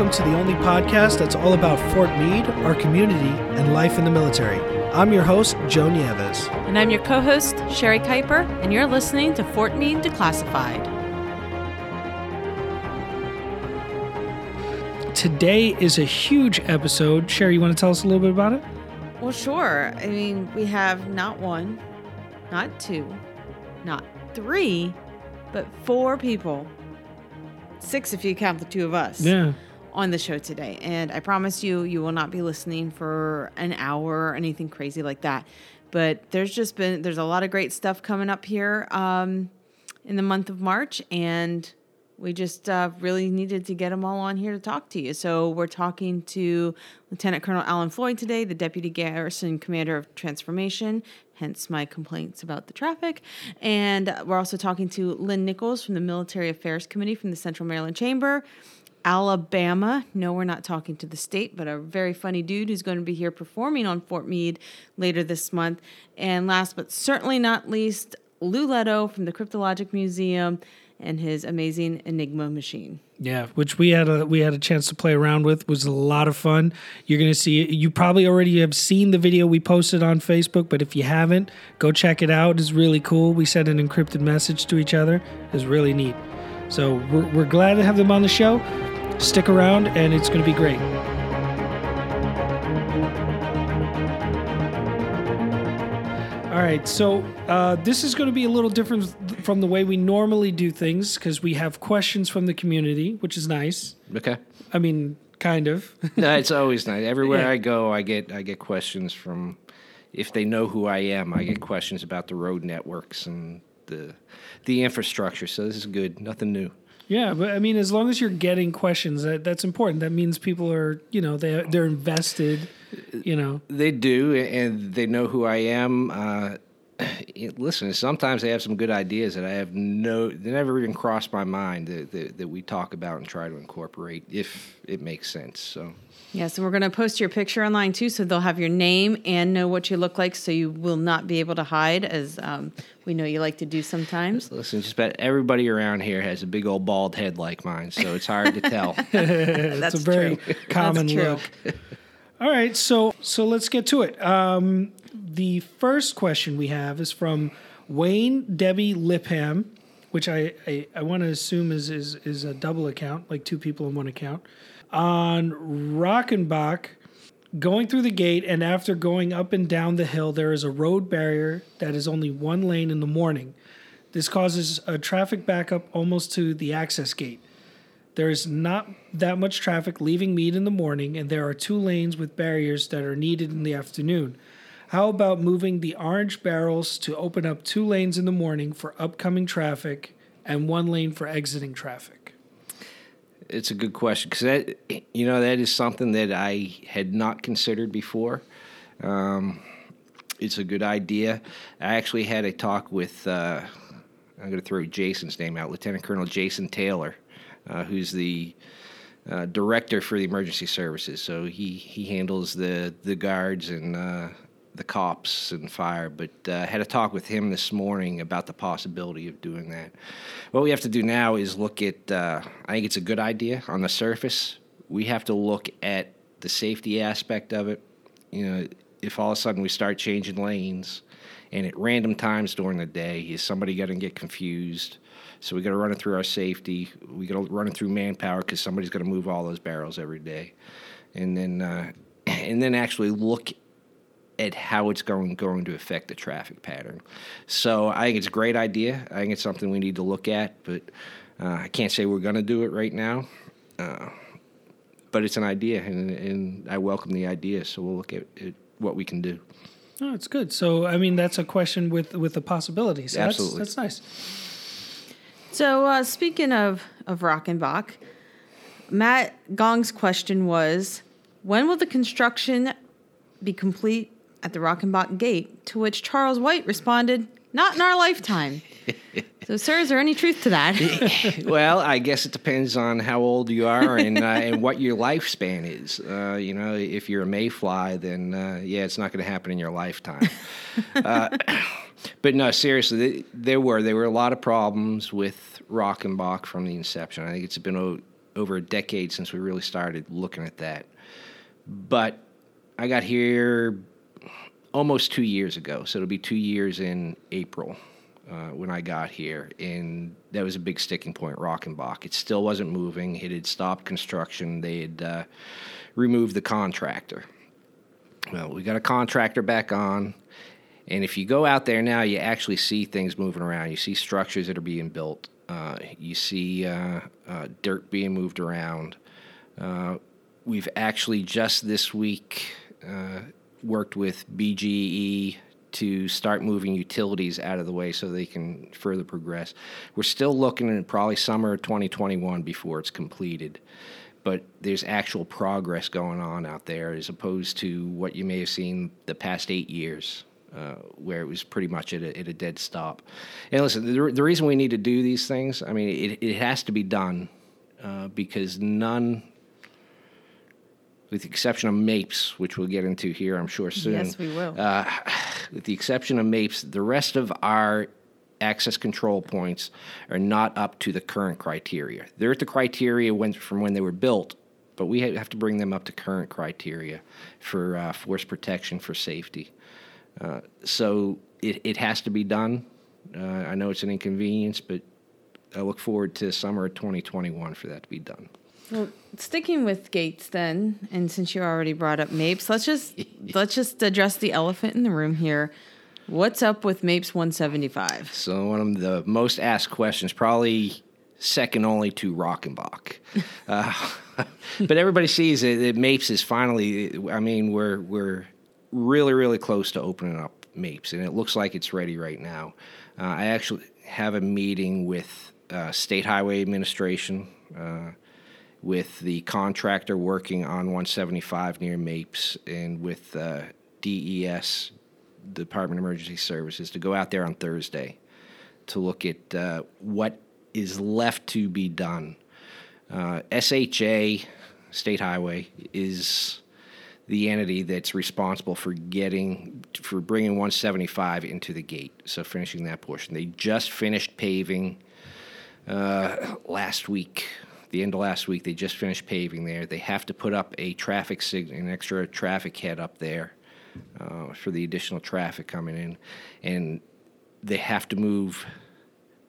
welcome to the only podcast that's all about Fort Meade, our community, and life in the military. I'm your host, Joe Nieves. And I'm your co host, Sherry Kuiper, and you're listening to Fort Meade Declassified. Today is a huge episode. Sherry, you want to tell us a little bit about it? Well, sure. I mean, we have not one, not two, not three, but four people. Six if you count the two of us. Yeah. On the show today. And I promise you, you will not be listening for an hour or anything crazy like that. But there's just been, there's a lot of great stuff coming up here um, in the month of March. And we just uh, really needed to get them all on here to talk to you. So we're talking to Lieutenant Colonel Alan Floyd today, the Deputy Garrison Commander of Transformation, hence my complaints about the traffic. And we're also talking to Lynn Nichols from the Military Affairs Committee from the Central Maryland Chamber. Alabama. No, we're not talking to the state, but a very funny dude who's going to be here performing on Fort Meade later this month. And last but certainly not least, Lou Leto from the Cryptologic Museum and his amazing Enigma machine. Yeah, which we had a we had a chance to play around with was a lot of fun. You're gonna see you probably already have seen the video we posted on Facebook, but if you haven't, go check it out. It's really cool. We sent an encrypted message to each other. It's really neat. So we're, we're glad to have them on the show. Stick around, and it's gonna be great. All right, so uh, this is going to be a little different from the way we normally do things because we have questions from the community, which is nice. Okay. I mean, kind of. no, it's always nice. Everywhere Yeah. I go, I get I get questions from if they know who I am. I get questions about the road networks and the the infrastructure. So this is good. Nothing new. Yeah, but I mean, as long as you're getting questions, that, that's important. That means people are, you know, they they're invested. You know, They do, and they know who I am. Uh, listen, sometimes they have some good ideas that I have no, they never even crossed my mind that, that, that we talk about and try to incorporate if it makes sense. So, Yes, and we're going to post your picture online too, so they'll have your name and know what you look like, so you will not be able to hide, as um, we know you like to do sometimes. listen, just about everybody around here has a big old bald head like mine, so it's hard to tell. it's a very common That's true. look. All right, so so let's get to it. Um, the first question we have is from Wayne Debbie Lipham, which I I, I want to assume is, is is a double account, like two people in one account. On Rockenbach, going through the gate and after going up and down the hill, there is a road barrier that is only one lane in the morning. This causes a traffic backup almost to the access gate. There is not that much traffic leaving Meade in the morning, and there are two lanes with barriers that are needed in the afternoon. How about moving the orange barrels to open up two lanes in the morning for upcoming traffic and one lane for exiting traffic? It's a good question because that you know that is something that I had not considered before. Um, it's a good idea. I actually had a talk with uh, I'm going to throw Jason's name out, Lieutenant Colonel Jason Taylor, uh, who's the uh, director for the emergency services. So he he handles the the guards and uh, the cops and fire. But uh, had a talk with him this morning about the possibility of doing that. What we have to do now is look at. Uh, I think it's a good idea on the surface. We have to look at the safety aspect of it. You know, if all of a sudden we start changing lanes, and at random times during the day, is somebody going to get confused? So we got to run it through our safety. We got to run it through manpower because somebody's going to move all those barrels every day, and then uh, and then actually look at how it's going going to affect the traffic pattern. So I think it's a great idea. I think it's something we need to look at, but uh, I can't say we're going to do it right now. Uh, but it's an idea, and, and I welcome the idea. So we'll look at, at what we can do. Oh, it's good. So, I mean, that's a question with with the possibilities. So Absolutely. That's, that's nice. So, uh, speaking of, of Rockenbach, Matt Gong's question was When will the construction be complete at the Rockenbach gate? To which Charles White responded, Not in our lifetime. so, sir, is there any truth to that? well, I guess it depends on how old you are and uh, and what your lifespan is. Uh, you know, if you're a mayfly, then uh, yeah, it's not going to happen in your lifetime. uh, but no, seriously, there were there were a lot of problems with Rockenbach from the inception. I think it's been a over a decade since we really started looking at that. But I got here almost two years ago, so it'll be two years in April uh, when I got here, and that was a big sticking point. Rockenbach, it still wasn't moving. It had stopped construction. They had uh, removed the contractor. Well, we got a contractor back on. And if you go out there now, you actually see things moving around. You see structures that are being built. Uh, you see uh, uh, dirt being moved around. Uh, we've actually just this week uh, worked with BGE to start moving utilities out of the way so they can further progress. We're still looking at probably summer 2021 before it's completed but there's actual progress going on out there as opposed to what you may have seen the past eight years. Uh, where it was pretty much at a, at a dead stop. And listen, the, the, reason we need to do these things, I mean, it, it has to be done uh, because none, with the exception of MAPES, which we'll get into here, I'm sure soon. Yes, we will. Uh, with the exception of MAPES, the rest of our access control points are not up to the current criteria. They're at the criteria when, from when they were built, but we have to bring them up to current criteria for uh, force protection for safety. Uh, so it, it has to be done. Uh, I know it's an inconvenience, but I look forward to summer of 2021 for that to be done. Well, sticking with gates then, and since you already brought up MAPES, let's just let's just address the elephant in the room here. What's up with MAPES 175? So one of the most asked questions, probably second only to Rockenbach. uh, but everybody sees it, that MAPES is finally. I mean, we're we're really really close to opening up MAPES, and it looks like it's ready right now. Uh, I actually have a meeting with uh, State Highway Administration. Uh, with the contractor working on 175 near Mapes and with uh, DES, Department of Emergency Services to go out there on Thursday to look at uh, what is left to be done. Uh, SHA, State Highway, is the entity that's responsible for getting for bringing 175 into the gate. So finishing that portion, they just finished paving uh, last week. The end of last week, they just finished paving there. They have to put up a traffic sig- an extra traffic head up there uh, for the additional traffic coming in, and they have to move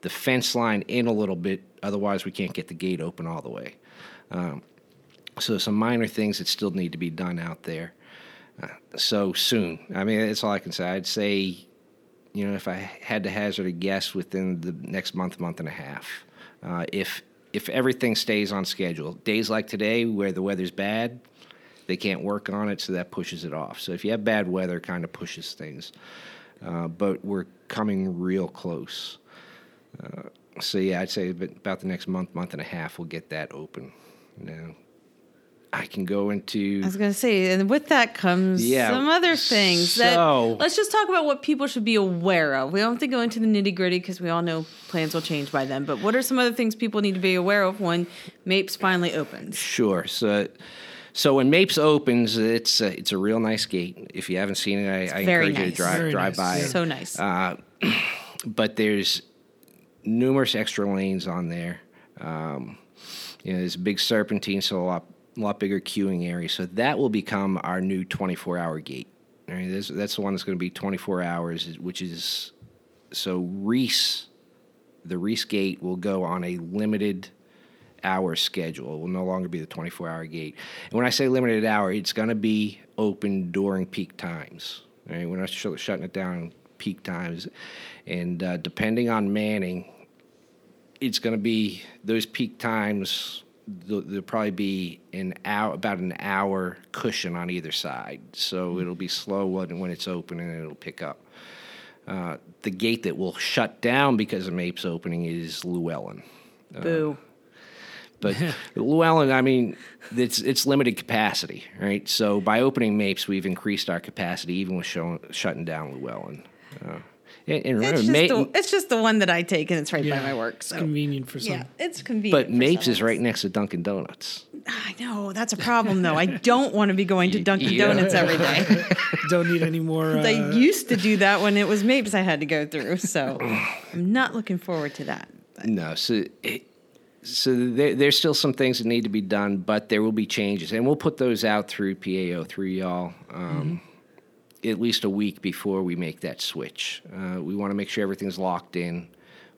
the fence line in a little bit. Otherwise, we can't get the gate open all the way. Um, so some minor things that still need to be done out there. Uh, so soon. I mean, that's all I can say. I'd say, you know, if I had to hazard a guess, within the next month, month and a half, uh, if if everything stays on schedule. Days like today, where the weather's bad, they can't work on it, so that pushes it off. So if you have bad weather, kind of pushes things. Uh, but we're coming real close. Uh, so yeah, I'd say about the next month, month and a half, we'll get that open. Now, I can go into. I was going to say, and with that comes Yeah, some other things so- that. Let's just talk about what people should be aware of. We don't have to go into the nitty gritty because we all know plans will change by then. But what are some other things people need to be aware of when MAPES finally opens? Sure. So, so when Mapes opens, it's a, it's a real nice gate. If you haven't seen it, I, I very encourage you to drive Very drive nice, by yeah. So nice. Uh, but there's numerous extra lanes on there. Um, you know, there's a big serpentine, so a lot, lot bigger queuing area. So that will become our new 24-hour gate. All right, this, that's the one that's going to be 24 hours, which is so Reese, the Reese gate will go on a limited hour schedule. It will no longer be the 24-hour gate. And when I say limited hour, it's going to be open during peak times. All right, we're not sh- shutting it down peak times, and uh, depending on manning, it's going to be those peak times. There'll, there'll probably be an hour, about an hour cushion on either side, so it'll be slow when, when it's open, and it'll pick up. Uh, the gate that will shut down because of Mapes opening is Llewellyn. Boo. But Llewellyn, I mean, it's it's limited capacity, right? So by opening Mapes, we've increased our capacity, even with showing, shutting down Llewellyn. Uh, and, and remember, It's just, Ma- the, it's just the one that I take, and it's right Yeah, by my work. It's So convenient for some. yeah, it's convenient. but Mapes is right next to Dunkin' Donuts. I know that's a problem, though. I don't want to be going to Dunkin' Yeah. Donuts every day. Don't need any more. Uh, I used to do that when it was Mapes I had to go through, so I'm not looking forward to that. No, so it, so there, there's still some things that need to be done, but there will be changes, and we'll put those out through PAO through y'all. Um, At least a week before we make that switch, uh, we want to make sure everything's locked in.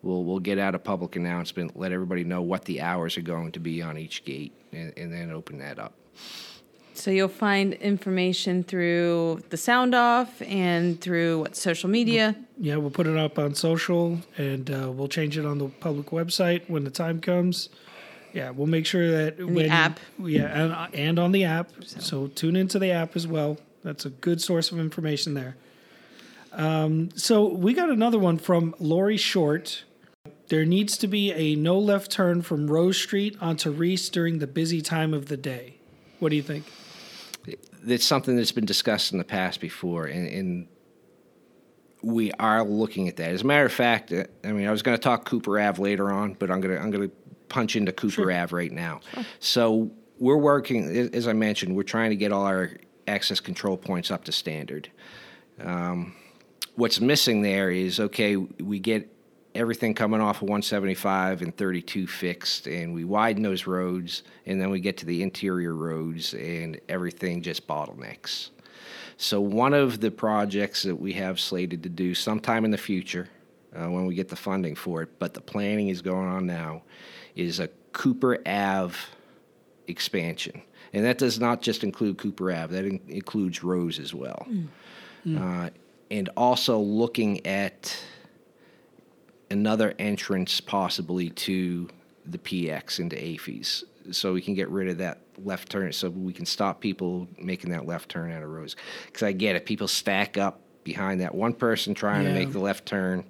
We'll we'll get out a public announcement, let everybody know what the hours are going to be on each gate, and, and then open that up. So you'll find information through the sound off and through what social media. Yeah, we'll put it up on social and uh, we'll change it on the public website when the time comes. Yeah, we'll make sure that the when app. Yeah, and, and on the app. So. tune into the app as well. That's a good source of information there. Um, so we got another one from Lori Short. There needs to be a no left turn from Rose Street onto Reese during the busy time of the day. What do you think? It's something that's been discussed in the past before, and, and we are looking at that. As a matter of fact, uh, I mean, I was going to talk Cooper Ave later on, but I'm going to I'm going to punch into Cooper Ave right now. So we're working, as I mentioned, we're trying to get all our access control points up to standard. Um, what's missing there is okay, we get everything coming off of 175 and 32 fixed, and we widen those roads, and then we get to the interior roads, and everything just bottlenecks. So, one of the projects that we have slated to do sometime in the future, uh, when we get the funding for it, but the planning is going on now, is a Cooper Ave expansion. And that does not just include Cooper Ave, that in- includes Rose as well. Uh, and also looking at another entrance possibly to the PX into AAFES. So we can get rid of that left turn, so we can stop people making that left turn out of Rose. Because I get it, people stack up behind that one person trying Yeah. to make the left turn,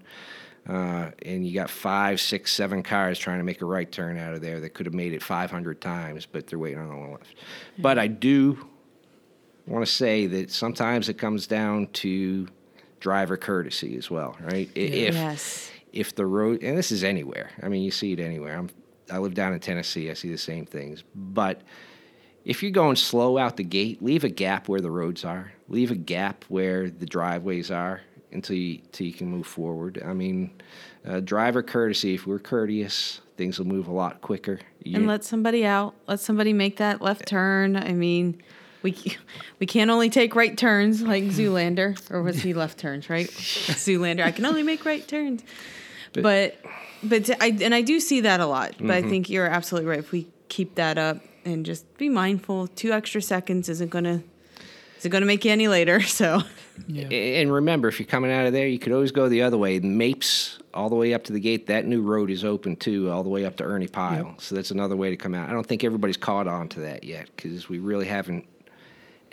uh, and you got five, six, seven cars trying to make a right turn out of there that could have made it 500 times, but they're waiting on the left. But I do want to say that sometimes it comes down to driver courtesy as well, right? If Yes. if the road and this is anywhere. I mean you see it anywhere. I'm i live down in tennessee i see the same things. But if you're going slow out the gate leave a gap where the roads are. Leave a gap where the driveways are until you, until you can move forward i mean uh, driver courtesy if we're courteous things will move a lot quicker You- and let somebody out. Let somebody make that left turn. I mean, we we can't only take right turns like Zoolander, or was he left turns? Right, Zoolander. I can only make right turns, but but I and I do see that a lot. But I think you're absolutely right. If we keep that up and just be mindful, two extra seconds isn't gonna is it gonna make you any later. So Yeah. And remember, if you're coming out of there, you could always go the other way. Mapes all the way up to the gate. That new road is open too, all the way up to Ernie Pyle. So that's another way to come out. I don't think everybody's caught on to that yet because we really haven't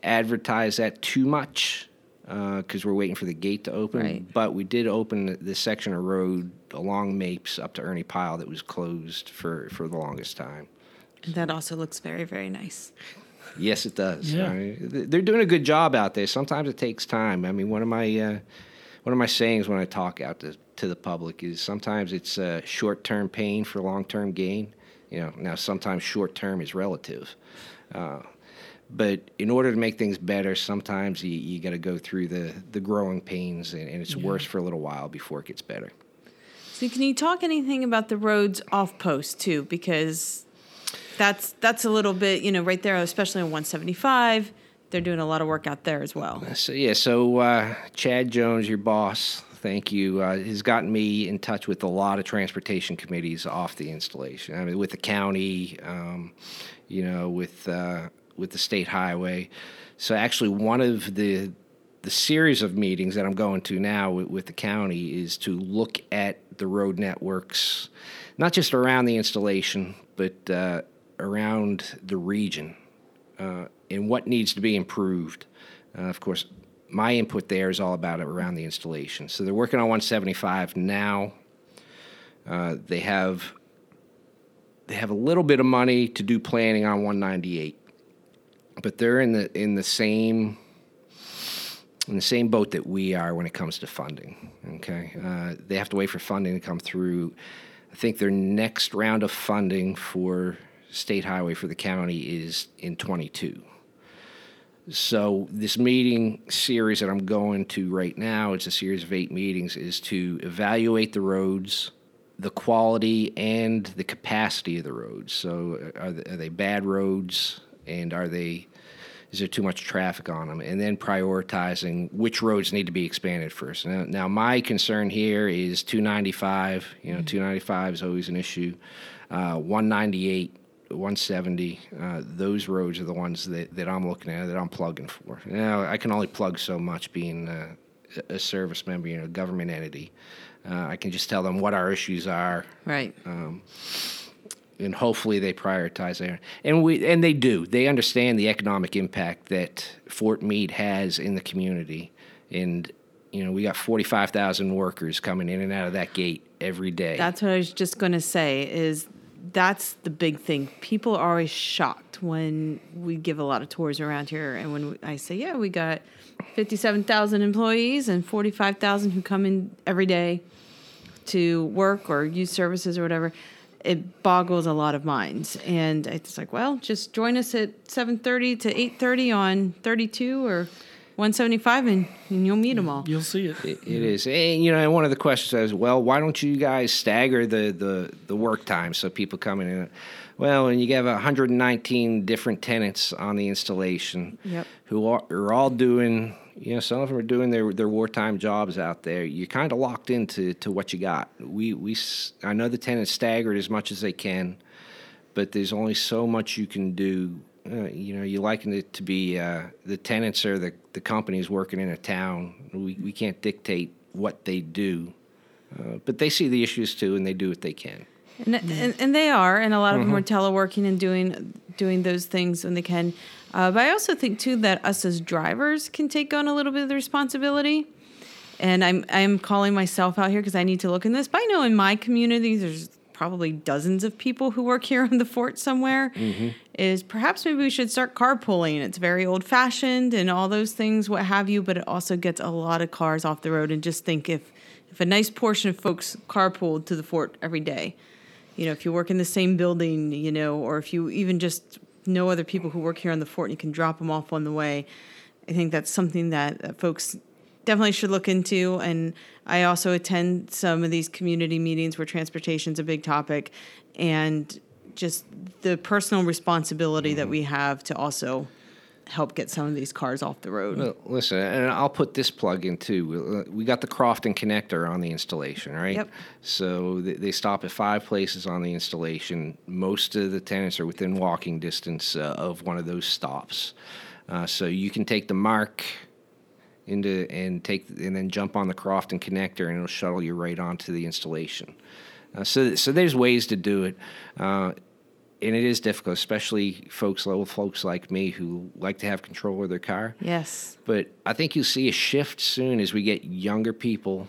advertised that too much uh, because we're waiting for the gate to open. Right. But we did open this section of road along Mapes up to Ernie Pyle that was closed for, for the longest time. that also looks very very nice. Yes, it does. Yeah. I mean, th- they're doing a good job out there. Sometimes it takes time. I mean, one of my uh, one of my sayings when I talk out to, to the public is sometimes it's uh, short term pain for long term gain. You know, now sometimes short term is relative. Uh, but in order to make things better, sometimes you, you got to go through the, the growing pains, and, and it's worse for a little while before it gets better. So can you talk anything about the roads off post too? Because that's that's a little bit, you know, right there, especially on 175. They're doing a lot of work out there as well. So yeah, so uh, Chad Jones, your boss, thank you, uh, has gotten me in touch with a lot of transportation committees off the installation. I mean, with the county, um, you know, with uh, with the state highway. So actually, one of the the series of meetings that I'm going to now with, with the county is to look at the road networks, not just around the installation, but uh, around the region uh, and what needs to be improved. Uh, of course, my input there is all about around the installation. So they're working on 175 now. Uh, they have they have a little bit of money to do planning on 198, but they're in the in the same in the same boat that we are when it comes to funding. Okay, uh, they have to wait for funding to come through. I think their next round of funding for state highway for the county is in 22. So this meeting series that I'm going to right now, it's a series of eight meetings, is to evaluate the roads the quality and the capacity of the roads. So, are they, are they bad roads, and are they is there too much traffic on them? And then prioritizing which roads need to be expanded first. Now, now my concern here is 295. You know, 295 is always an issue. Uh, 198 170, uh, those roads are the ones that, that I'm looking at, that I'm plugging for. Now, I can only plug so much being uh, a service member, you know, a government entity. Uh, I can just tell them what our issues are, Right. and hopefully they prioritize there. And we and they do. They understand the economic impact that Fort Meade has in the community, and you know, we got 45,000 workers coming in and out of that gate every day. That's what I was just going to say is that's the big thing. People are always shocked when we give a lot of tours around here and when I say, "Yeah, we got 57,000 employees and 45,000 who come in every day to work or use services or whatever." It boggles a lot of minds. And it's like, "Well, just join us at 7:30 to 8:30 on 32 or 175 and, and you'll meet them all." You'll see it. It, it is, and you know, and one of the questions is, well, why don't you guys stagger the the, the work time so people come in? Well, and you have 119 different tenants on the installation Yep. who are, are all doing, you know, some of them are doing their, their wartime jobs out there. You're kind of locked into to what you got. We we I know the tenants staggered as much as they can, but there's only so much you can do. Uh, you know, you liken it to be uh, the tenants or the, the companies working in a town. We, we can't dictate what they do, uh, but they see the issues too, and they do what they can. And, and, and they are, and a lot of them are teleworking and doing doing those things when they can. Uh, but I also think too that us as drivers can take on a little bit of the responsibility. And I'm I'm calling myself out here because I need to look in this. But I know in my community there's probably dozens of people who work here on the fort somewhere. Mm-hmm. Is perhaps maybe we should start carpooling. It's very old fashioned and all those things, what have you. But it also gets a lot of cars off the road. And just think if if a nice portion of folks carpooled to the fort every day, you know, if you work in the same building, you know, or if you even just know other people who work here on the fort and you can drop them off on the way, I think that's something that folks definitely should look into. And I also attend some of these community meetings where transportation's a big topic and just the personal responsibility that we have to also help get some of these cars off the road. Well, listen, and I'll put this plug in too. We got the Crofton connector on the installation, right? Yep. So they, they stop at five places on the installation. Most of the tenants are within walking distance uh, of one of those stops. Uh, so you can take the MARC into and take and then jump on the Crofton connector, and it'll shuttle you right onto the installation. Uh, so, so there's ways to do it. Uh, and it is difficult, especially folks, little folks like me who like to have control of their car. Yes. But I think you'll see a shift soon as we get younger people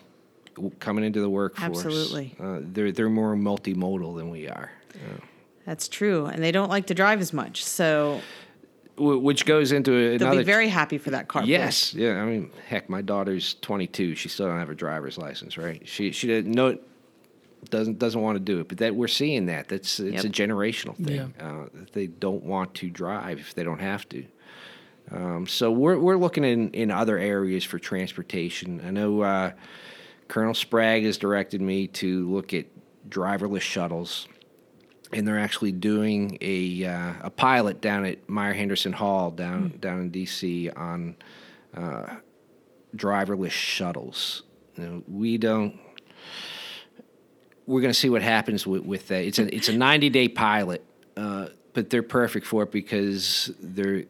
coming into the workforce. Absolutely. uh, they're they're more multimodal than we are, That's true. And they don't like to drive as much. So which goes into they'll another. be very happy for that car. Yes, yeah. I mean, heck, my daughter's 22. She still don't have a driver's license, right? She she doesn't know doesn't doesn't want to do it. But that we're seeing that that's it's Yep. a generational thing. Yeah. Uh, that they don't want to drive if they don't have to. Um, so we're we're looking in in other areas for transportation. I know uh, Colonel Spragg has directed me to look at driverless shuttles. And they're actually doing a uh, a pilot down at Myer Henderson Hall down down in D.C. on uh, driverless shuttles. You know, we don't. We're going to see what happens with, with that. It's a it's a 90 day pilot, uh, but they're perfect for it because their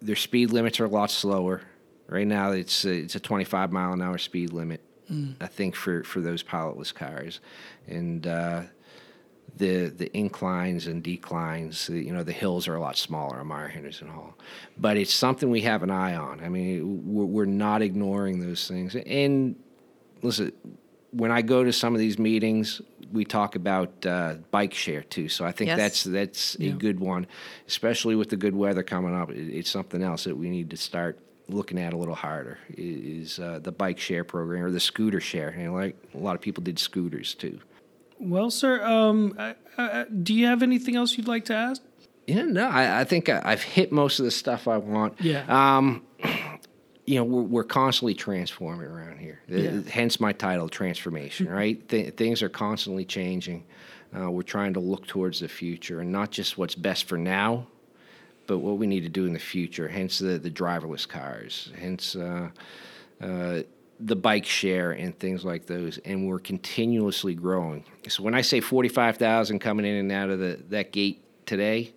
their speed limits are a lot slower. Right now, it's a, it's a 25 mile an hour speed limit. I think for, for those pilotless cars, and uh, the the inclines and declines, you know, the hills are a lot smaller on Myer Henderson Hall. But it's something we have an eye on. I mean, we're, we're not ignoring those things. And listen, when I go to some of these meetings, we talk about uh, bike share too. So I think Yes. that's that's a good one, especially with the good weather coming up. It, it's something else that we need to start looking at a little harder. Is uh, the bike share program or the scooter share? And like a lot of people did scooters too. Well, sir, um, uh, uh, do you have anything else you'd like to ask? Yeah, no, I, I think I, I've hit most of the stuff I want. Yeah. Um, you know, we're, we're constantly transforming around here. Uh, Yeah. Hence my title, transformation. Right? Th- things are constantly changing. Uh, we're trying to look towards the future and not just what's best for now, but what we need to do in the future. Hence the the driverless cars. Hence. Uh, uh, the bike share and things like those, and we're continuously growing. So when I say forty-five thousand coming in and out of the that gate today,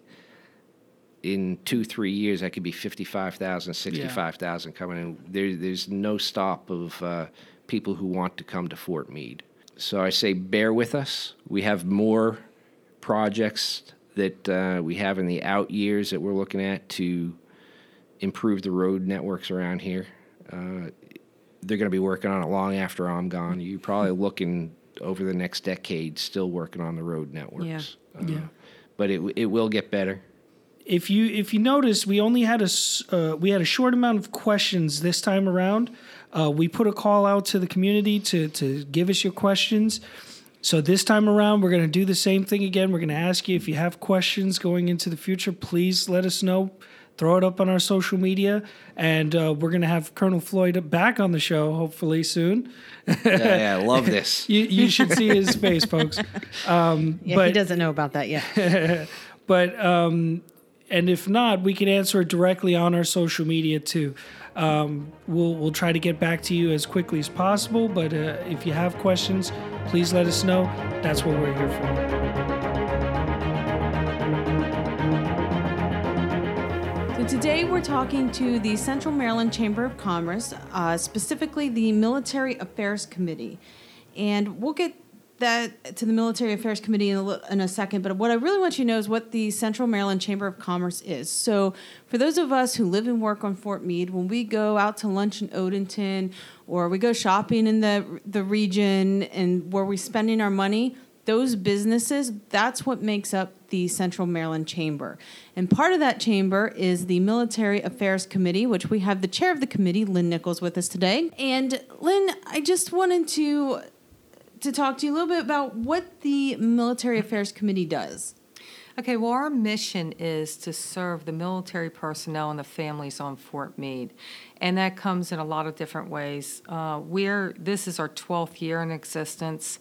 in two three years that could be 55,000, 65,000 coming in. There, there's no stop of uh, people who want to come to Fort Meade. So I say bear with us. We have more projects that uh, we have in the out years that we're looking at to improve the road networks around here. Uh, they're going to be working on it long after I'm gone. You're probably looking over the next decade still working on the road networks. Uh, Yeah. But it, it will get better. if you if you notice, we only had a s- uh, we had a short amount of questions this time around. Uh, we put a call out to the community to to give us your questions. So this time around, we're going to do the same thing again. We're going to ask you if you have questions going into the future. Please let us know. Throw it up on our social media, and uh, we're going to have Colonel Floyd back on the show hopefully soon. yeah, yeah, I love this. You, you should see his face, folks. Um, Yeah, he doesn't know about that yet. but um, and if not, we can answer it directly on our social media too. Um, we'll we'll try to get back to you as quickly as possible. But uh, if you have questions, please let us know. That's what we're here for. So today we're talking to the Central Maryland Chamber of Commerce, uh, specifically the Military Affairs Committee, and we'll get that to the Military Affairs Committee in a, in a second. But what I really want you to know is what the Central Maryland Chamber of Commerce is. So for those of us who live and work on Fort Meade, when we go out to lunch in Odenton or we go shopping in the the region and where we're spending our money, those businesses, that's what makes up the Central Maryland Chamber. And part of that chamber is the Military Affairs Committee, which we have the chair of the committee, Lynn Nichols, with us today. And Lynn, I just wanted to to talk to you a little bit about what the Military Affairs Committee does. Okay, well, our mission is to serve the military personnel and the families on Fort Meade, and that comes in a lot of different ways. Uh, we're this is our 12th year in existence.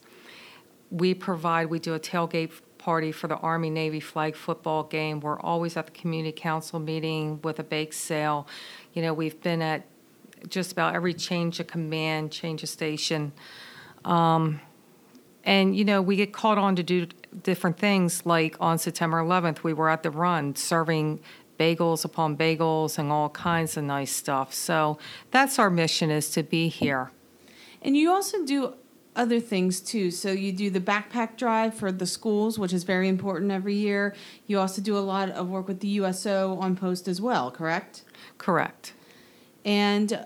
We provide, we do a tailgate party for the Army Navy flag football game. We're always at the community council meeting with a bake sale. You know, we've been at just about every change of command, change of station. Um, and, you know, we get called on to do different things. Like on September 11th, we were at the run serving bagels upon bagels and all kinds of nice stuff. So that's our mission is to be here. And you also do other things too. So you do the backpack drive for the schools, which is very important every year. You also do a lot of work with the USO on post as well, correct? Correct. And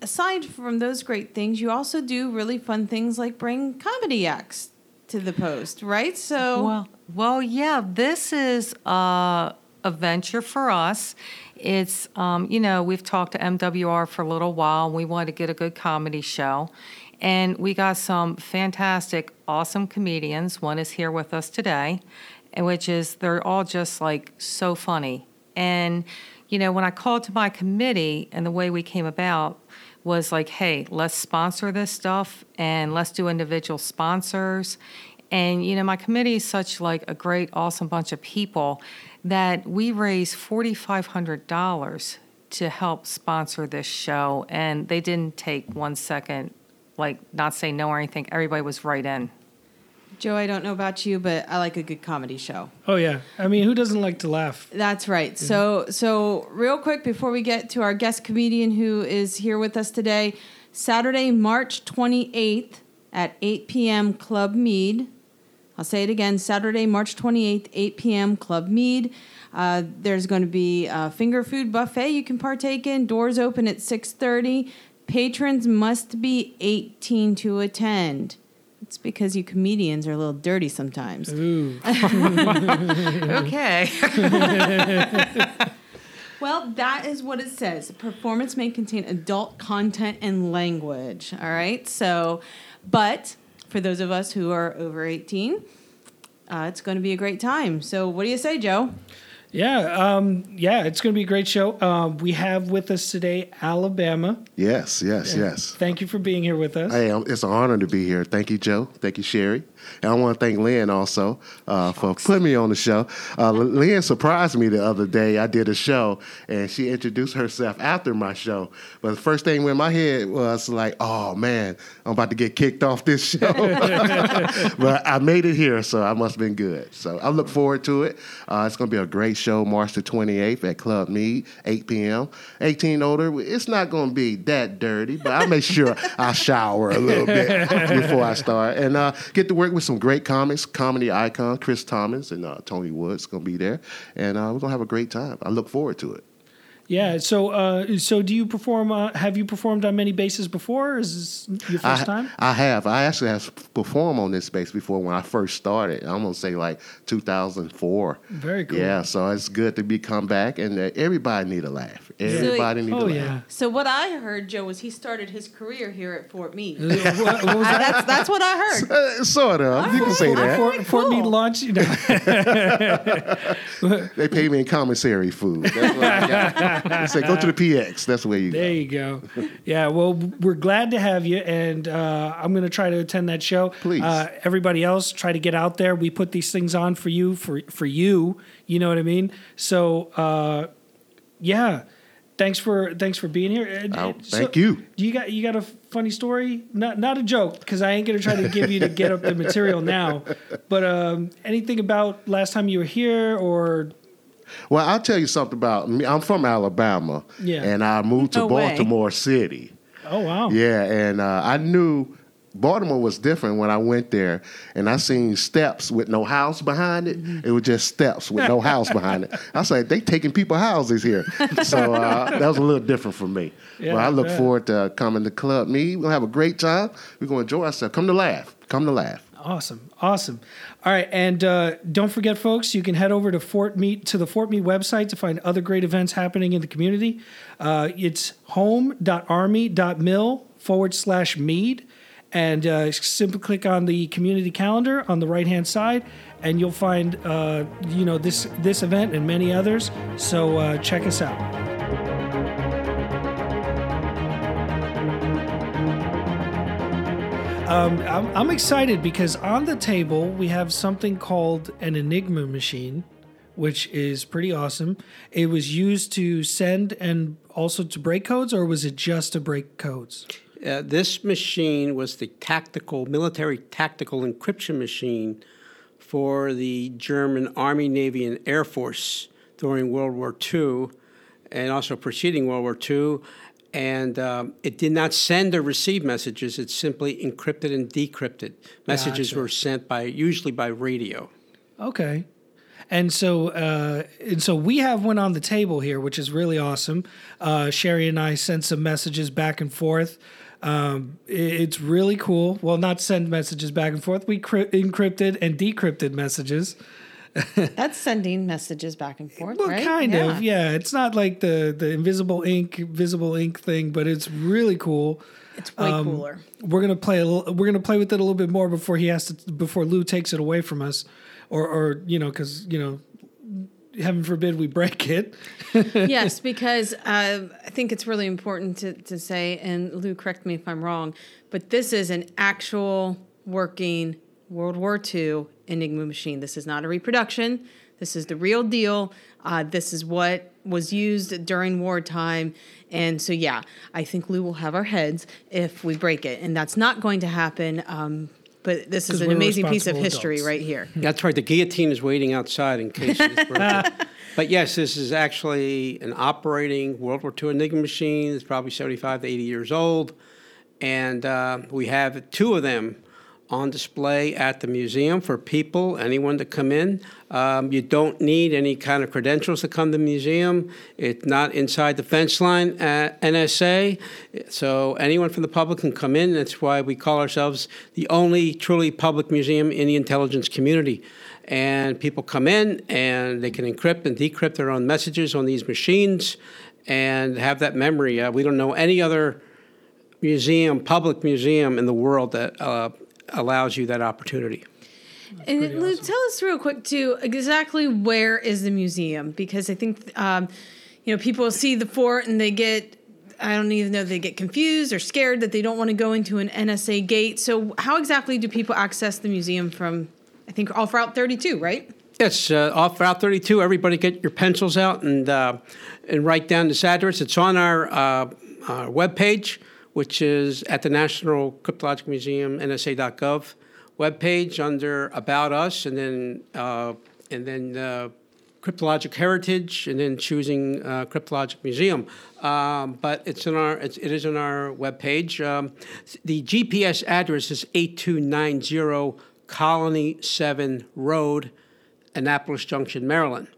aside from those great things, you also do really fun things like bring comedy acts to the post, right? So Well, well, yeah, this is uh, a venture for us. It's, um, you know, we've talked to MWR for a little while. And we wanted to get a good comedy show. And we got some fantastic, awesome comedians. One is here with us today, which is, they're all just like so funny. And, you know, when I called to my committee and the way we came about was like, hey, let's sponsor this stuff and let's do individual sponsors. And you know, my committee is such like a great, awesome bunch of people that we raised forty five hundred dollars to help sponsor this show, and they didn't take one second, like not say no or anything. Everybody was right in. Joe, I don't know about you, but I like a good comedy show. Oh yeah, I mean, who doesn't like to laugh? That's right. So, so real quick before we get to our guest comedian who is here with us today, Saturday, March 28th at 8 p.m. Club Meade. I'll say it again. Saturday, March 28th, 8 p.m. Club Meade. Uh, there's going to be a finger food buffet you can partake in. Doors open at 6:30. Patrons must be 18 to attend. It's because you comedians are a little dirty sometimes. Ooh, Okay. Well, that is what it says. Performance may contain adult content and language. All right. So, but for those of us who are over 18, uh, it's going to be a great time. So, what do you say, Joe? Yeah, um, yeah, it's going to be a great show. Uh, we have with us today Alabama. Yes, yes, yes. Thank you for being here with us. Hey, um, it's an honor to be here. Thank you, Joe. Thank you, Sherry. And I want to thank Lynn also uh, for putting me on the show. Uh, Lynn surprised me the other day. I did a show, and she introduced herself after my show. But the first thing in my head was like, "Oh man, I'm about to get kicked off this show." but I made it here, so I must have been good. So I look forward to it. Uh, it's going to be a great show, March the 28th at Club Meade, 8 p.m. 18 older. It's not going to be that dirty, but I make sure I shower a little bit before I start and uh, get to work with some great comics, comedy icon Chris Thomas and uh, Tony Woods going to be there, and uh, we're going to have a great time. I look forward to it. Yeah. So, uh, so do you perform? Uh, have you performed on many bases before? is this your first I, time? I have. I actually have performed on this space before when I first started. I'm gonna say like 2004. Very cool. Yeah. So it's good to be come back, and uh, everybody need a laugh. Everybody need oh a laugh. yeah. So what I heard, Joe, was he started his career here at Fort Meade. what, what I- that? that's that's what I heard. Uh, sort of. you can say that. Fort, Fort Meade cool. launch. You know. They pay me in commissary food. That's what I got. say go to the PX. That's where you go. There go. you go. Yeah, well, we're glad to have you, and uh, I'm going to try to attend that show. Please. Uh, everybody else, try to get out there. We put these things on for you, for for you. You know what I mean? So, uh, yeah. Thanks for thanks for being here. Oh, and thank you. You got you got a funny story? Not not a joke because I ain't gonna try to give you to get up the material now. But um, anything about last time you were here or Well, I'll tell you something about me. I'm from Alabama, Yeah. and I moved to No way. Baltimore City. oh wow Yeah, and uh, I knew Baltimore was different when I went there, and I seen steps with no house behind it. Mm-hmm. It was just steps with no house behind it. I said like, they taking people houses here, so uh, that was a little different for me. Yeah, but I look I forward to coming to Club Me. We're gonna have a great time. We're gonna enjoy ourselves. Come to laugh. Come to laugh. Awesome, awesome. All right, and uh, don't forget, folks, you can head over to Fort Meade to the Fort Meade website to find other great events happening in the community. Uh, it's home.army.mil forward slash meade, and uh, simply click on the community calendar on the right hand side, and you'll find uh, you know this this event and many others. So uh, check us out. Um, I'm, I'm excited because on the table we have something called an Enigma machine, which is pretty awesome. It was used to send and also to break codes, or was it just to break codes? Uh, this machine was the tactical, military tactical encryption machine for the German Army, Navy, and Air Force during World War II and also preceding World War II. And um, it did not send or receive messages, it simply encrypted and decrypted. Messages Gotcha. were sent by usually by radio. Okay. And so, uh, and so we have one on the table here, which is really awesome. Uh, Sherry and I sent some messages back and forth. Um, it's really cool. Well, not send messages back and forth. We cri- encrypted and decrypted messages. That's sending messages back and forth, Well, right? kind of. Yeah, it's not like the the invisible ink, visible ink thing, but it's really cool. It's way Um, cooler. We're gonna play a little, we're gonna play with it a little bit more before he has to before Lou takes it away from us, or or you know because you know, heaven forbid we break it. yes, because uh, I think it's really important to, to say, and Lou, correct me if I'm wrong, but this is an actual working World War II Enigma machine. This is not a reproduction. This is the real deal. Uh, this is what was used during wartime. And so, yeah, I think Lou will have our heads if we break it. And that's not going to happen. Um, but this is an amazing piece of history adults. right here. That's right. The guillotine is waiting outside in case it's broken. but yes, this is actually an operating World War II Enigma machine. It's probably 75 to 80 years old. And uh, we have two of them on display at the museum for people, anyone to come in. Um, you don't need any kind of credentials to come to the museum. It's not inside the fence line at NSA, so anyone from the public can come in. That's why we call ourselves the only truly public museum in the intelligence community. And people come in and they can encrypt and decrypt their own messages on these machines and have that memory. Uh, we don't know any other museum, public museum in the world that uh, allows you that opportunity. And pretty Lou, awesome. tell us real quick too, exactly where is the museum? Because I think um, you know people see the fort and they get. I don't even know they get confused or scared that they don't want to go into an NSA gate. So how exactly do people access the museum from? I think off Route 32, right? Yes, uh, off Route 32. Everybody get your pencils out and uh, and write down this address. It's on our, uh, our webpage, which is at the National Cryptologic Museum, NSA.gov webpage under About Us, and then uh, and then uh, Cryptologic Heritage, and then choosing uh, Cryptologic Museum. Um, but it's in our it's, it is on our webpage. Um, the GPS address is 8290 Colony 7 Road. Annapolis Junction, Maryland.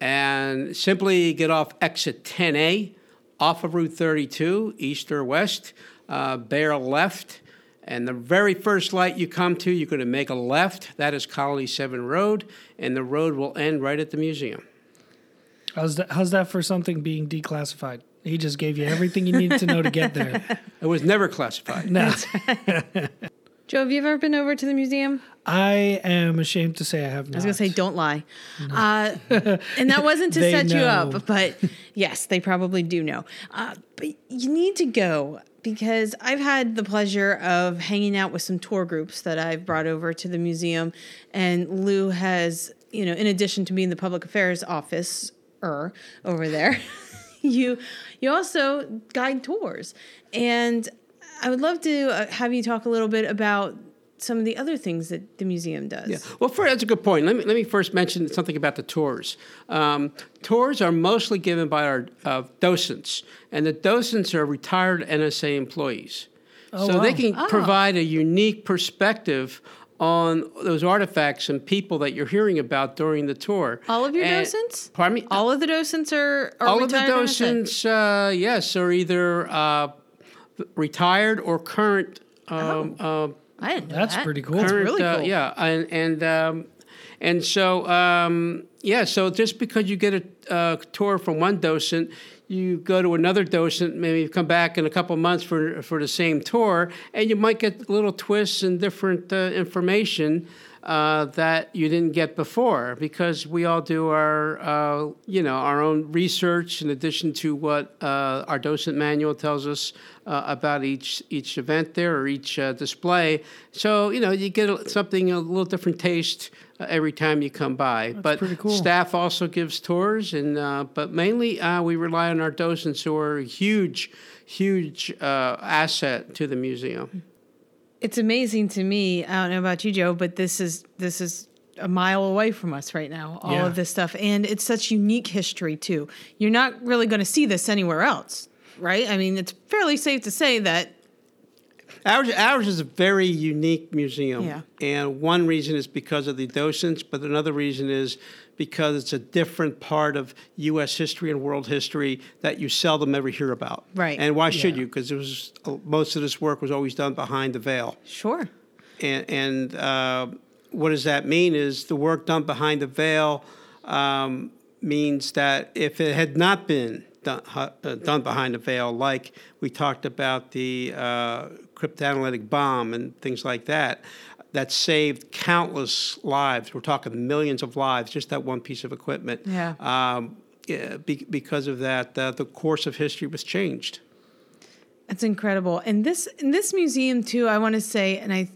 And simply get off exit 10A off of Route 32, east or west, uh, bear left. And the very first light you come to, you're going to make a left. That is Colony 7 Road, and the road will end right at the museum. How's that? How's that for something being declassified? He just gave you everything you needed to know to get there. It was never classified. No, Joe, have you ever been over to the museum? I am ashamed to say I have not. I was gonna say, don't lie. Uh, and that wasn't to set you up, but yes, they probably do know. Uh, but you need to go because I've had the pleasure of hanging out with some tour groups that I've brought over to the museum, and Lou has, you know, in addition to being the public affairs office er over there, you you also guide tours, and I would love to uh, have you talk a little bit about some of the other things that the museum does. Yeah. Well, first, that's a good point. Let me, let me first mention something about the tours. Um, tours are mostly given by our uh, docents, and the docents are retired NSA employees. so they wow. can provide a unique perspective on those artifacts and people that you're hearing about during the tour. All of your And- docents? Pardon me? All of the docents are, are All of the docents, uh, yes, are either uh, retired or current. Um, uh, I didn't know That's that. pretty cool. That's current, really uh, cool. yeah, and and um, and so um, yeah, so just because you get a uh, tour from one docent, you go to another docent, maybe you come back in a couple months for for the same tour, and you might get little twists and different uh, information. Uh, that you didn't get before because we all do our uh, you know our own research in addition to what uh, our docent manual tells us uh, about each each event there or each uh, display. So you know you get something a little different taste uh, every time you come by. but pretty cool. staff also gives tours, and uh, but mainly uh, we rely on our docents who are a huge, huge uh, asset to the museum. It's amazing to me. I don't know about you, Joe, but this is this is a mile away from us right now. All Yeah. of this stuff, and it's such unique history too. You're not really going to see this anywhere else, right? I mean, it's fairly safe to say that. Ours, ours is a very unique museum. Yeah. And one reason is because of the docents, but another reason is because it's a different part of U.S. history and world history that you seldom ever hear about. Right. And why should Yeah. you? Because it was most of this work was always done behind the veil. Sure. And, and uh, what does that mean? Is the work done behind the veil um, means that if it had not been done, uh, done behind the veil, like we talked about the uh, cryptanalytic bomb and things like that, that saved countless lives. We're talking millions of lives, just that one piece of equipment. Yeah. Um, yeah, be, because of that, uh, the course of history was changed. That's incredible. And this in this museum too, I want to say, and I,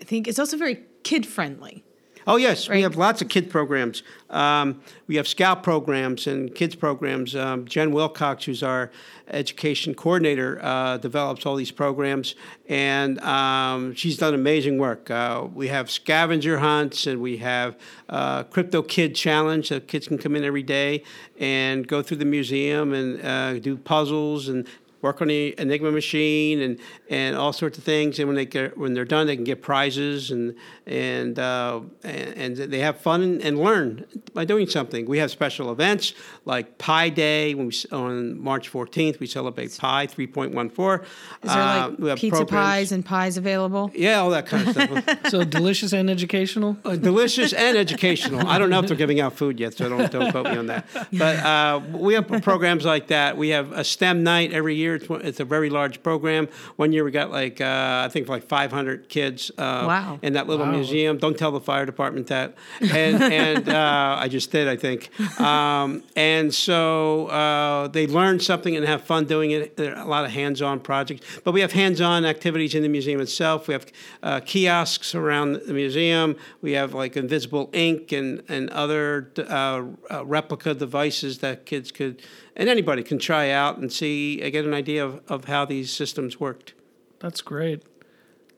I think it's also very kid friendly. Oh yes, we have lots of kid programs. Um, we have scout programs and kids programs. Um, Jen Wilcox, who's our education coordinator, uh, develops all these programs, and um, she's done amazing work. Uh, we have scavenger hunts, and we have uh, Crypto Kid Challenge So kids can come in every day and go through the museum and uh, do puzzles and work on the Enigma machine and, and all sorts of things. And when they get when they're done, they can get prizes and and uh, and, and they have fun and, and learn by doing something. We have special events like Pi Day when we on March 14th we celebrate Pi 3.14. Is there Uh, like we have pizza programs- pies and pies available? Yeah, all that kind of stuff. So delicious and educational. Uh, delicious and educational. I don't know if they're giving out food yet, so don't, don't quote me on that. But uh, we have programs like that. We have a STEM night every year year. It's, it's a very large program. One year we got like uh, I think like 500 kids. Uh, Wow. In that little Wow. museum. Don't tell the fire department that. And and uh, I just did, I think. Um, and so uh, they learn something and have fun doing it. There are a lot of hands-on projects, but we have hands-on activities in the museum itself. We have uh, kiosks around the museum. We have like invisible ink and and other uh, uh, replica devices that kids could and anybody can try out and see uh, get an idea of, of how these systems worked. That's great.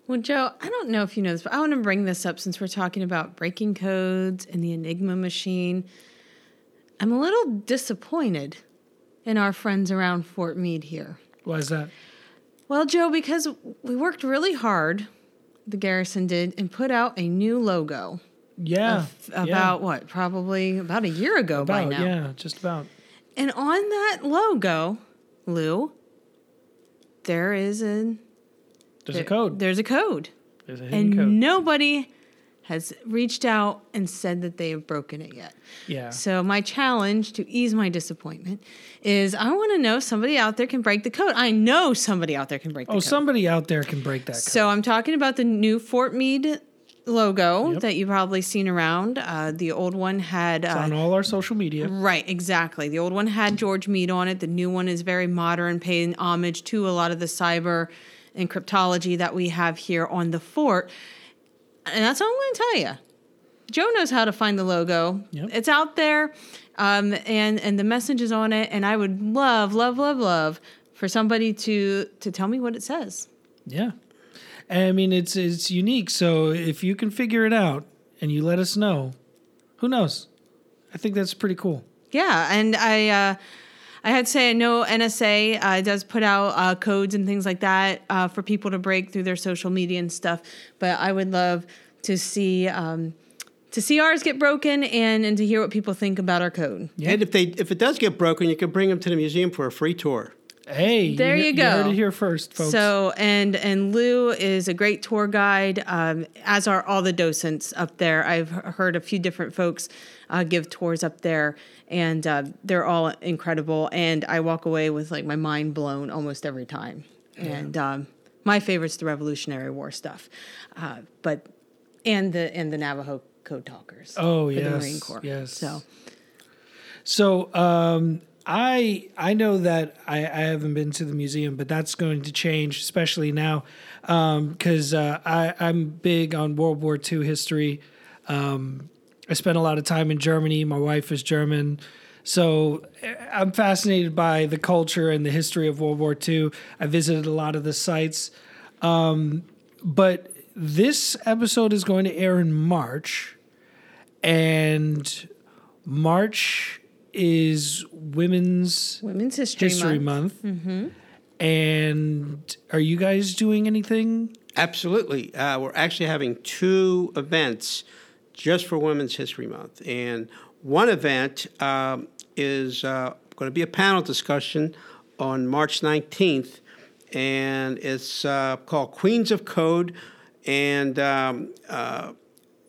Well, Joe, I don't know if you know this, but I want to bring this up since we're talking about breaking codes and the Enigma machine. I'm a little disappointed in our friends around Fort Meade here. Why is that? Well, Joe, because we worked really hard, the garrison did, and put out a new logo Yeah. about yeah. what? Probably about a year ago by about now. yeah, just about. And on that logo, Lou, there is a There's a code. There's a code. There's a hidden and code. nobody has reached out and said that they have broken it yet. yeah. So my challenge to ease my disappointment is I want to know somebody out there can break the code. I know somebody out there can break the Oh, code. somebody out there can break that code. So I'm talking about the new Fort Meade logo Yep. that you've probably seen around. Uh, the old one had It's uh, on all our social media. Right, exactly. The old one had George Meade on it. The new one is very modern, paying homage to a lot of the cyber and cryptology that we have here on the fort. And that's all I'm going to tell you. Joe knows how to find the logo. Yep. It's out there, um, and and the message is on it. And I would love, love, love, love for somebody to to tell me what it says. Yeah. I mean, it's it's unique. So if you can figure it out and you let us know, who knows? I think that's pretty cool. Yeah, and I uh, I had to say I know NSA uh, does put out uh, codes and things like that uh, for people to break through their social media and stuff. But I would love to see um, to see ours get broken and and to hear what people think about our code. Yeah. And if they if it does get broken, you can bring them to the museum for a free tour. Hey, There you heard go. it here first, folks. So and and Lou is a great tour guide, um, as are all the docents up there. I've heard a few different folks uh, give tours up there, and uh, they're all incredible. And I walk away with like my mind blown almost every time. And um, my favorite's the Revolutionary War stuff, uh, but and the and the Navajo code talkers. Oh, yes, Marine Corps. yes. So So um, I I know that I, I haven't been to the museum, but that's going to change, especially now, because uh, I I'm big on World War II history. Um, I spent a lot of time in Germany. My wife is German. So eh, I'm fascinated by the culture and the history of World War II. I visited a lot of the sites. Um, but this episode is going to air in March. And March is Women's Women's History, History Month. Month. And are you guys doing anything? Absolutely. Uh, we're actually having two events just for Women's History Month. And one event um, is uh, going to be a panel discussion on March 19th, and it's uh, called Queens of Code. And um, uh,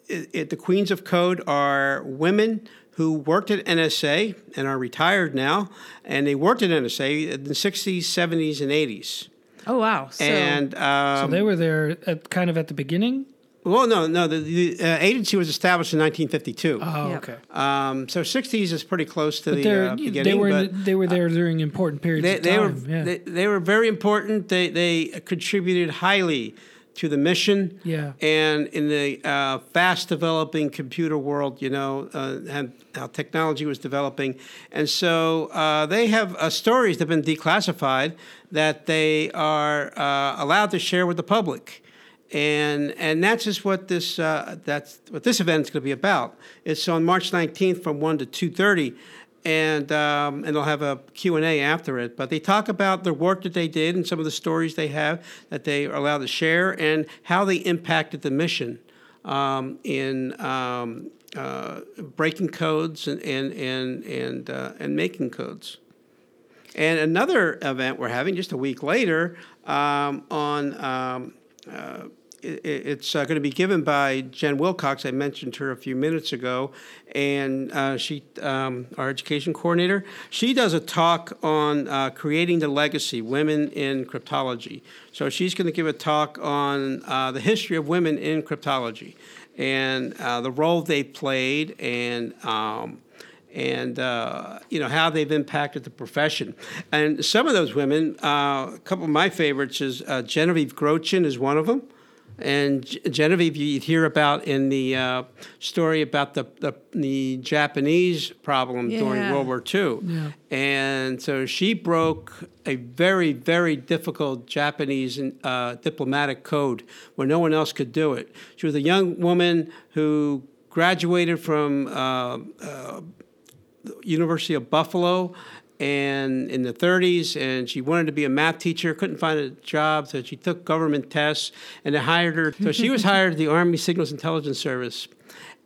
it, it, the Queens of Code are women who worked at NSA and are retired now, and they worked at NSA in the 60s, 70s, and 80s. Oh wow! So, and um, So they were there at kind of at the beginning. well, no, no. The, the uh, agency was established in 1952. Oh, Yep. okay. Um, so 60s is pretty close to But the they're, uh, they were but they were there during important periods they, of they were yeah. they, they were very important. They they contributed highly to the mission. Yeah. And in the uh, fast developing computer world, you know, uh, and how technology was developing, and so uh, they have uh, stories that have been declassified that they are uh, allowed to share with the public. And and that's just what this uh, that's what this event is going to be about. It's on March 19th from one to 2:30 and um, and they'll have a Q&A after it. But they talk about the work that they did and some of the stories they have that they are allowed to share and how they impacted the mission um, in um, uh, breaking codes and and and and, uh, and making codes. And another event we're having just a week later um, on um, uh, it's uh, going to be given by Jen Wilcox. I mentioned her a few minutes ago, and uh, she, um, our education coordinator, she does a talk on uh, creating the legacy, women in cryptology. So she's going to give a talk on uh, the history of women in cryptology and uh, the role they played and. Um, and uh, you know how they've impacted the profession. And some of those women, uh, a couple of my favorites is uh, Genevieve Grotjan is one of them. And Genevieve, you'd hear about in the uh, story about the, the, the Japanese problem during World War II. Yeah. And so she broke a very, very difficult Japanese uh, diplomatic code where no one else could do it. She was a young woman who graduated from uh, uh, University of Buffalo and in the 30s and she wanted to be a math teacher couldn't find a job so she took government tests and they hired her. So she was hired at the army signals intelligence service.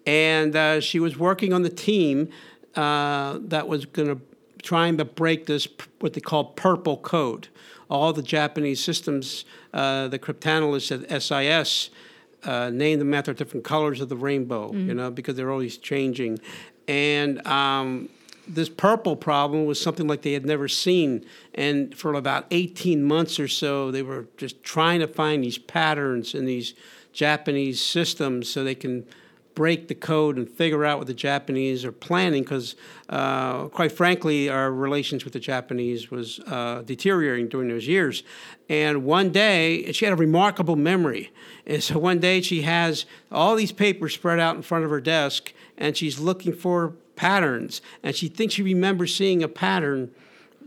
And uh, she was working on the team uh, that was going to trying to break this what they call purple code. All the japanese systems uh, the cryptanalysts at sis uh, named them after different colors of the rainbow, you know, because they're always changing. And um, this purple problem was something like they had never seen. And for about 18 months or so, they were just trying to find these patterns in these Japanese systems so they can break the code and figure out what the Japanese are planning because, uh, quite frankly, our relations with the Japanese was uh, deteriorating during those years. And one day, she had a remarkable memory. And so one day, she has all these papers spread out in front of her desk, and she's looking for patterns. And she thinks she remembers seeing a pattern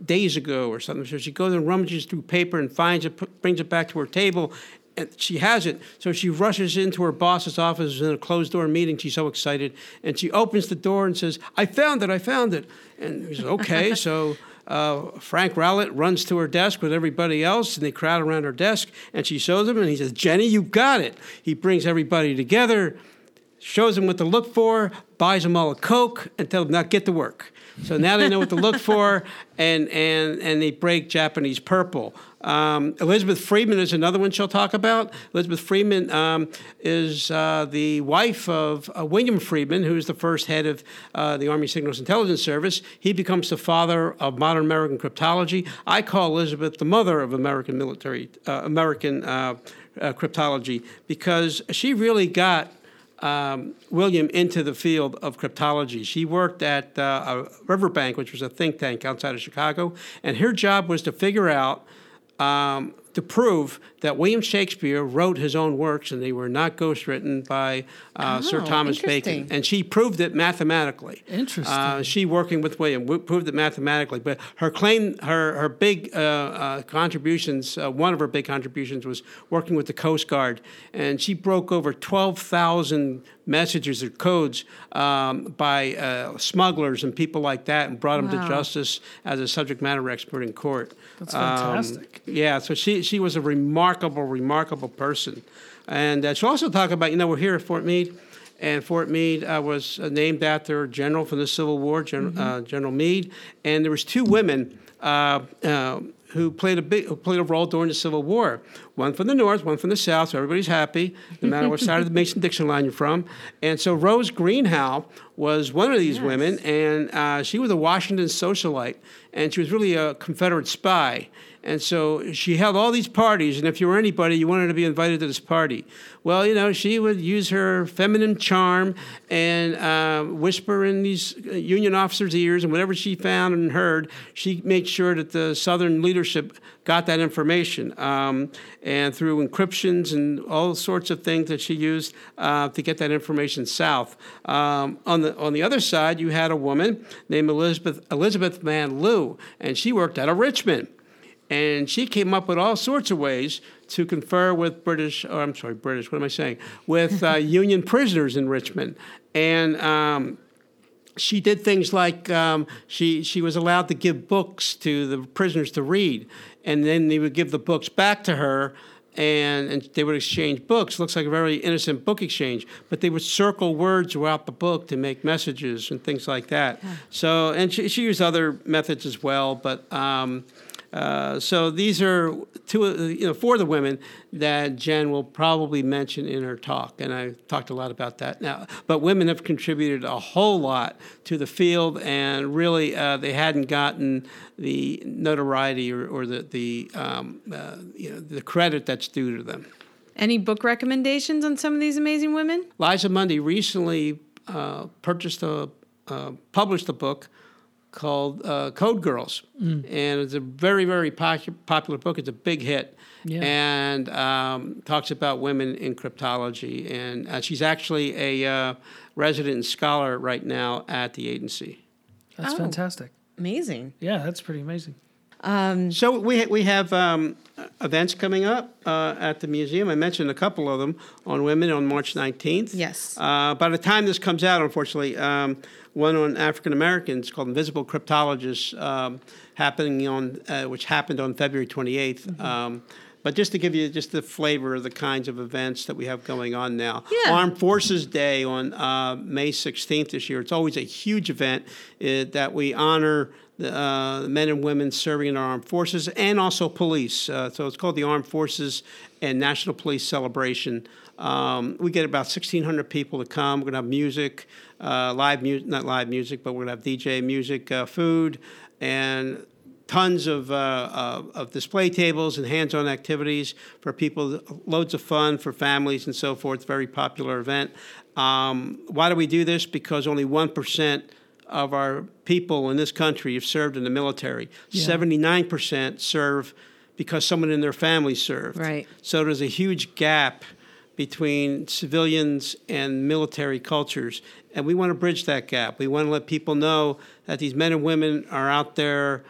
days ago or something. So she goes and rummages through paper and finds it, brings it back to her table, and she has it. So she rushes into her boss's office in a closed door meeting. She's so excited, and she opens the door and says, "I found it! I found it!" And he says, "Okay." so. Uh, Frank Rowlett runs to her desk with everybody else, and they crowd around her desk. And she shows him, and he says, "Jenny, you got it." He brings everybody together, shows them what to look for, buys them all a Coke, and tells them now get to work. So now they know what to look for, and and and they break Japanese purple. Um, Elizabeth Friedman is another one she'll talk about. Elizabeth Friedman um, is uh, the wife of uh, William Friedman, who is the first head of uh, the Army Signals Intelligence Service. He becomes the father of modern American cryptology. I call Elizabeth the mother of American military, uh, American uh, uh, cryptology, because she really got um, William into the field of cryptology. She worked at uh, Riverbank, which was a think tank outside of Chicago, and her job was to figure out, um, to prove that William Shakespeare wrote his own works and they were not ghostwritten by uh, Sir Oh, Thomas Bacon. And she proved it mathematically. Interesting. Uh, she working with William proved it mathematically. But her claim, her her big uh, uh, contributions, uh, one of her big contributions was working with the Coast Guard, and she broke over twelve thousand messages or codes um, by uh, smugglers and people like that, and brought them to justice as a subject matter expert in court. That's Um, fantastic. yeah, so she she was a remarkable, remarkable remarkable person, and uh, she'll also talk about you know we're here at Fort Meade, and Fort Meade uh, was uh, named after a general from the Civil War, Gen- uh, General Meade, and there was two women. Uh, uh, who played a big who played a role during the Civil War? One from the North, one from the South. So everybody's happy, no matter what side of the Mason-Dixon line you're from. And so Rose Greenhow was one of these women, and uh, she was a Washington socialite, and she was really a Confederate spy. And so she held all these parties, and if you were anybody, you wanted to be invited to this party. Well, you know, she would use her feminine charm and uh, whisper in these uh, Union officers' ears, and whatever she found and heard, she made sure that the Southern leadership got that information. Um, and through encryptions and all sorts of things that she used uh, to get that information south. Um, on the on the other side, you had a woman named Elizabeth Elizabeth Van Lew, and she worked out of Richmond. And she came up with all sorts of ways to confer with British, oh, I'm sorry, British, what am I saying? With uh, Union prisoners in Richmond. And um, she did things like um, she, she was allowed to give books to the prisoners to read. And then they would give the books back to her and, and they would exchange books. Looks like a very innocent book exchange, but they would circle words throughout the book to make messages and things like that. So, and she, she used other methods as well, but um, Uh, so these are two, of you know, four of the women that Jen will probably mention in her talk, and I talked a lot about that now. But women have contributed a whole lot to the field, and really uh, they hadn't gotten the notoriety or, or the the um, uh, you know the credit that's due to them. Any book recommendations on some of these amazing women? Liza Mundy recently uh, purchased a uh, published a book called uh, Code Girls, and it's a very very popu- popular book. It's a big hit, Yeah. and um, talks about women in cryptology. And uh, she's actually a uh, resident scholar right now at the agency. That's Oh. fantastic. Amazing. Yeah, that's pretty amazing. So we we have um, events coming up uh, at the museum. I mentioned a couple of them on women on March 19th. Yes. Uh, by the time this comes out, unfortunately, um, one on African Americans called Invisible Cryptologists um, happening on uh, which happened on February 28th. Um, but just to give you just the flavor of the kinds of events that we have going on now. Yeah. Armed Forces Day on uh, May 16th this year. It's always a huge event uh, that we honor the uh, men and women serving in our armed forces and also police. Uh, so it's called the Armed Forces and National Police Celebration. Um, we get about 1,600 people to come. We're going to have music, uh, live music, not live music, but we're going to have DJ music, uh, food, and tons of, uh, of, of display tables and hands-on activities for people, loads of fun for families and so forth. Very popular event. Um, why do we do this? Because only one percent of our people in this country have served in the military. Seventy-nine percent serve because someone in their family served. Right. So there's a huge gap between civilians and military cultures, and we want to bridge that gap. We want to let people know that these men and women are out there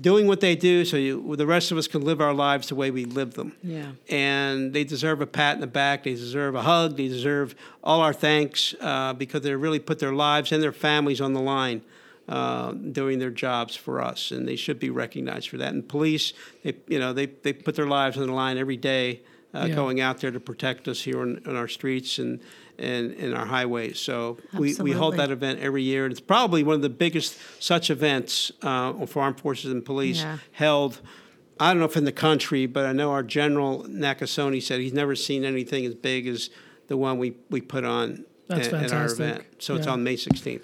doing what they do, so you, the rest of us can live our lives the way we live them. Yeah. And they deserve a pat in the back. They deserve a hug. They deserve all our thanks uh, because they really put their lives and their families on the line uh, doing their jobs for us, and they should be recognized for that. And police, they you know they they put their lives on the line every day, uh, Yeah. going out there to protect us here on, on our streets and and in our highways. So we, we hold that event every year, and it's probably one of the biggest such events uh, for armed forces and police Yeah. held. I don't know if in the country, but I know our general Nakasone said he's never seen anything as big as the one we, we put on That's at, at our fantastic. event. So it's on May 16th.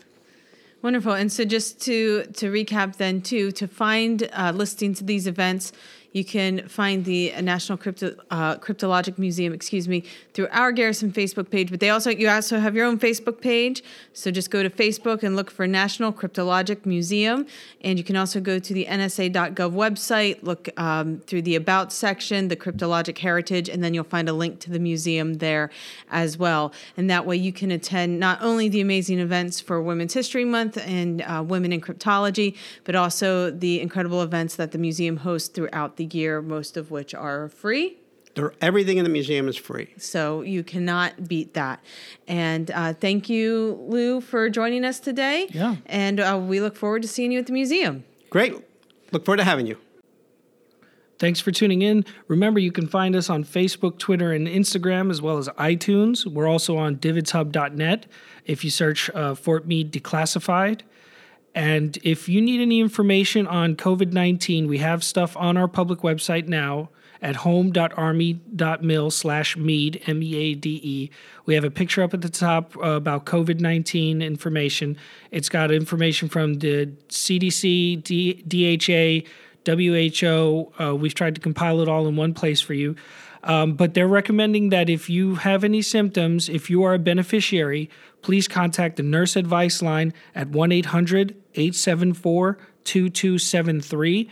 Wonderful. And so, just to to recap, then too, to find uh, listings of these events, you can find the National Crypto, uh, Cryptologic Museum, excuse me, through our Garrison Facebook page. But they also you also have your own Facebook page. So just go to Facebook and look for National Cryptologic Museum, and you can also go to the NSA.gov website, look um, through the About section, the Cryptologic Heritage, and then you'll find a link to the museum there as well. And that way you can attend not only the amazing events for Women's History Month and uh, Women in Cryptology, but also the incredible events that the museum hosts throughout the year, most of which are free. They're, everything in the museum is free. So you cannot beat that. And uh, thank you, Lou, for joining us today. Yeah. And uh, we look forward to seeing you at the museum. Great. Look forward to having you. Thanks for tuning in. Remember, you can find us on Facebook, Twitter, and Instagram, as well as iTunes. We're also on dvidshub.net if you search uh, Fort Meade Declassified. And if you need any information on COVID 19, we have stuff on our public website now at home.army.mil slash meade, M E A D E. We have a picture up at the top uh, about COVID 19 information. It's got information from the CDC, D- DHA, WHO. Uh, we've tried to compile it all in one place for you. Um, but they're recommending that if you have any symptoms, if you are a beneficiary, please contact the nurse advice line at 1 800 874 2273.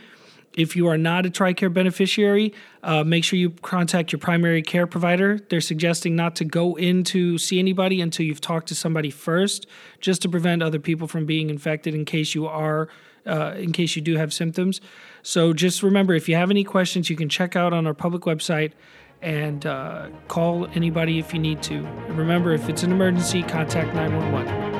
If you are not a TRICARE beneficiary, uh, make sure you contact your primary care provider. They're suggesting not to go in to see anybody until you've talked to somebody first, just to prevent other people from being infected in case you are, uh, in case you do have symptoms. So just remember, if you have any questions, you can check out on our public website and uh, call anybody if you need to. Remember, if it's an emergency, contact 911.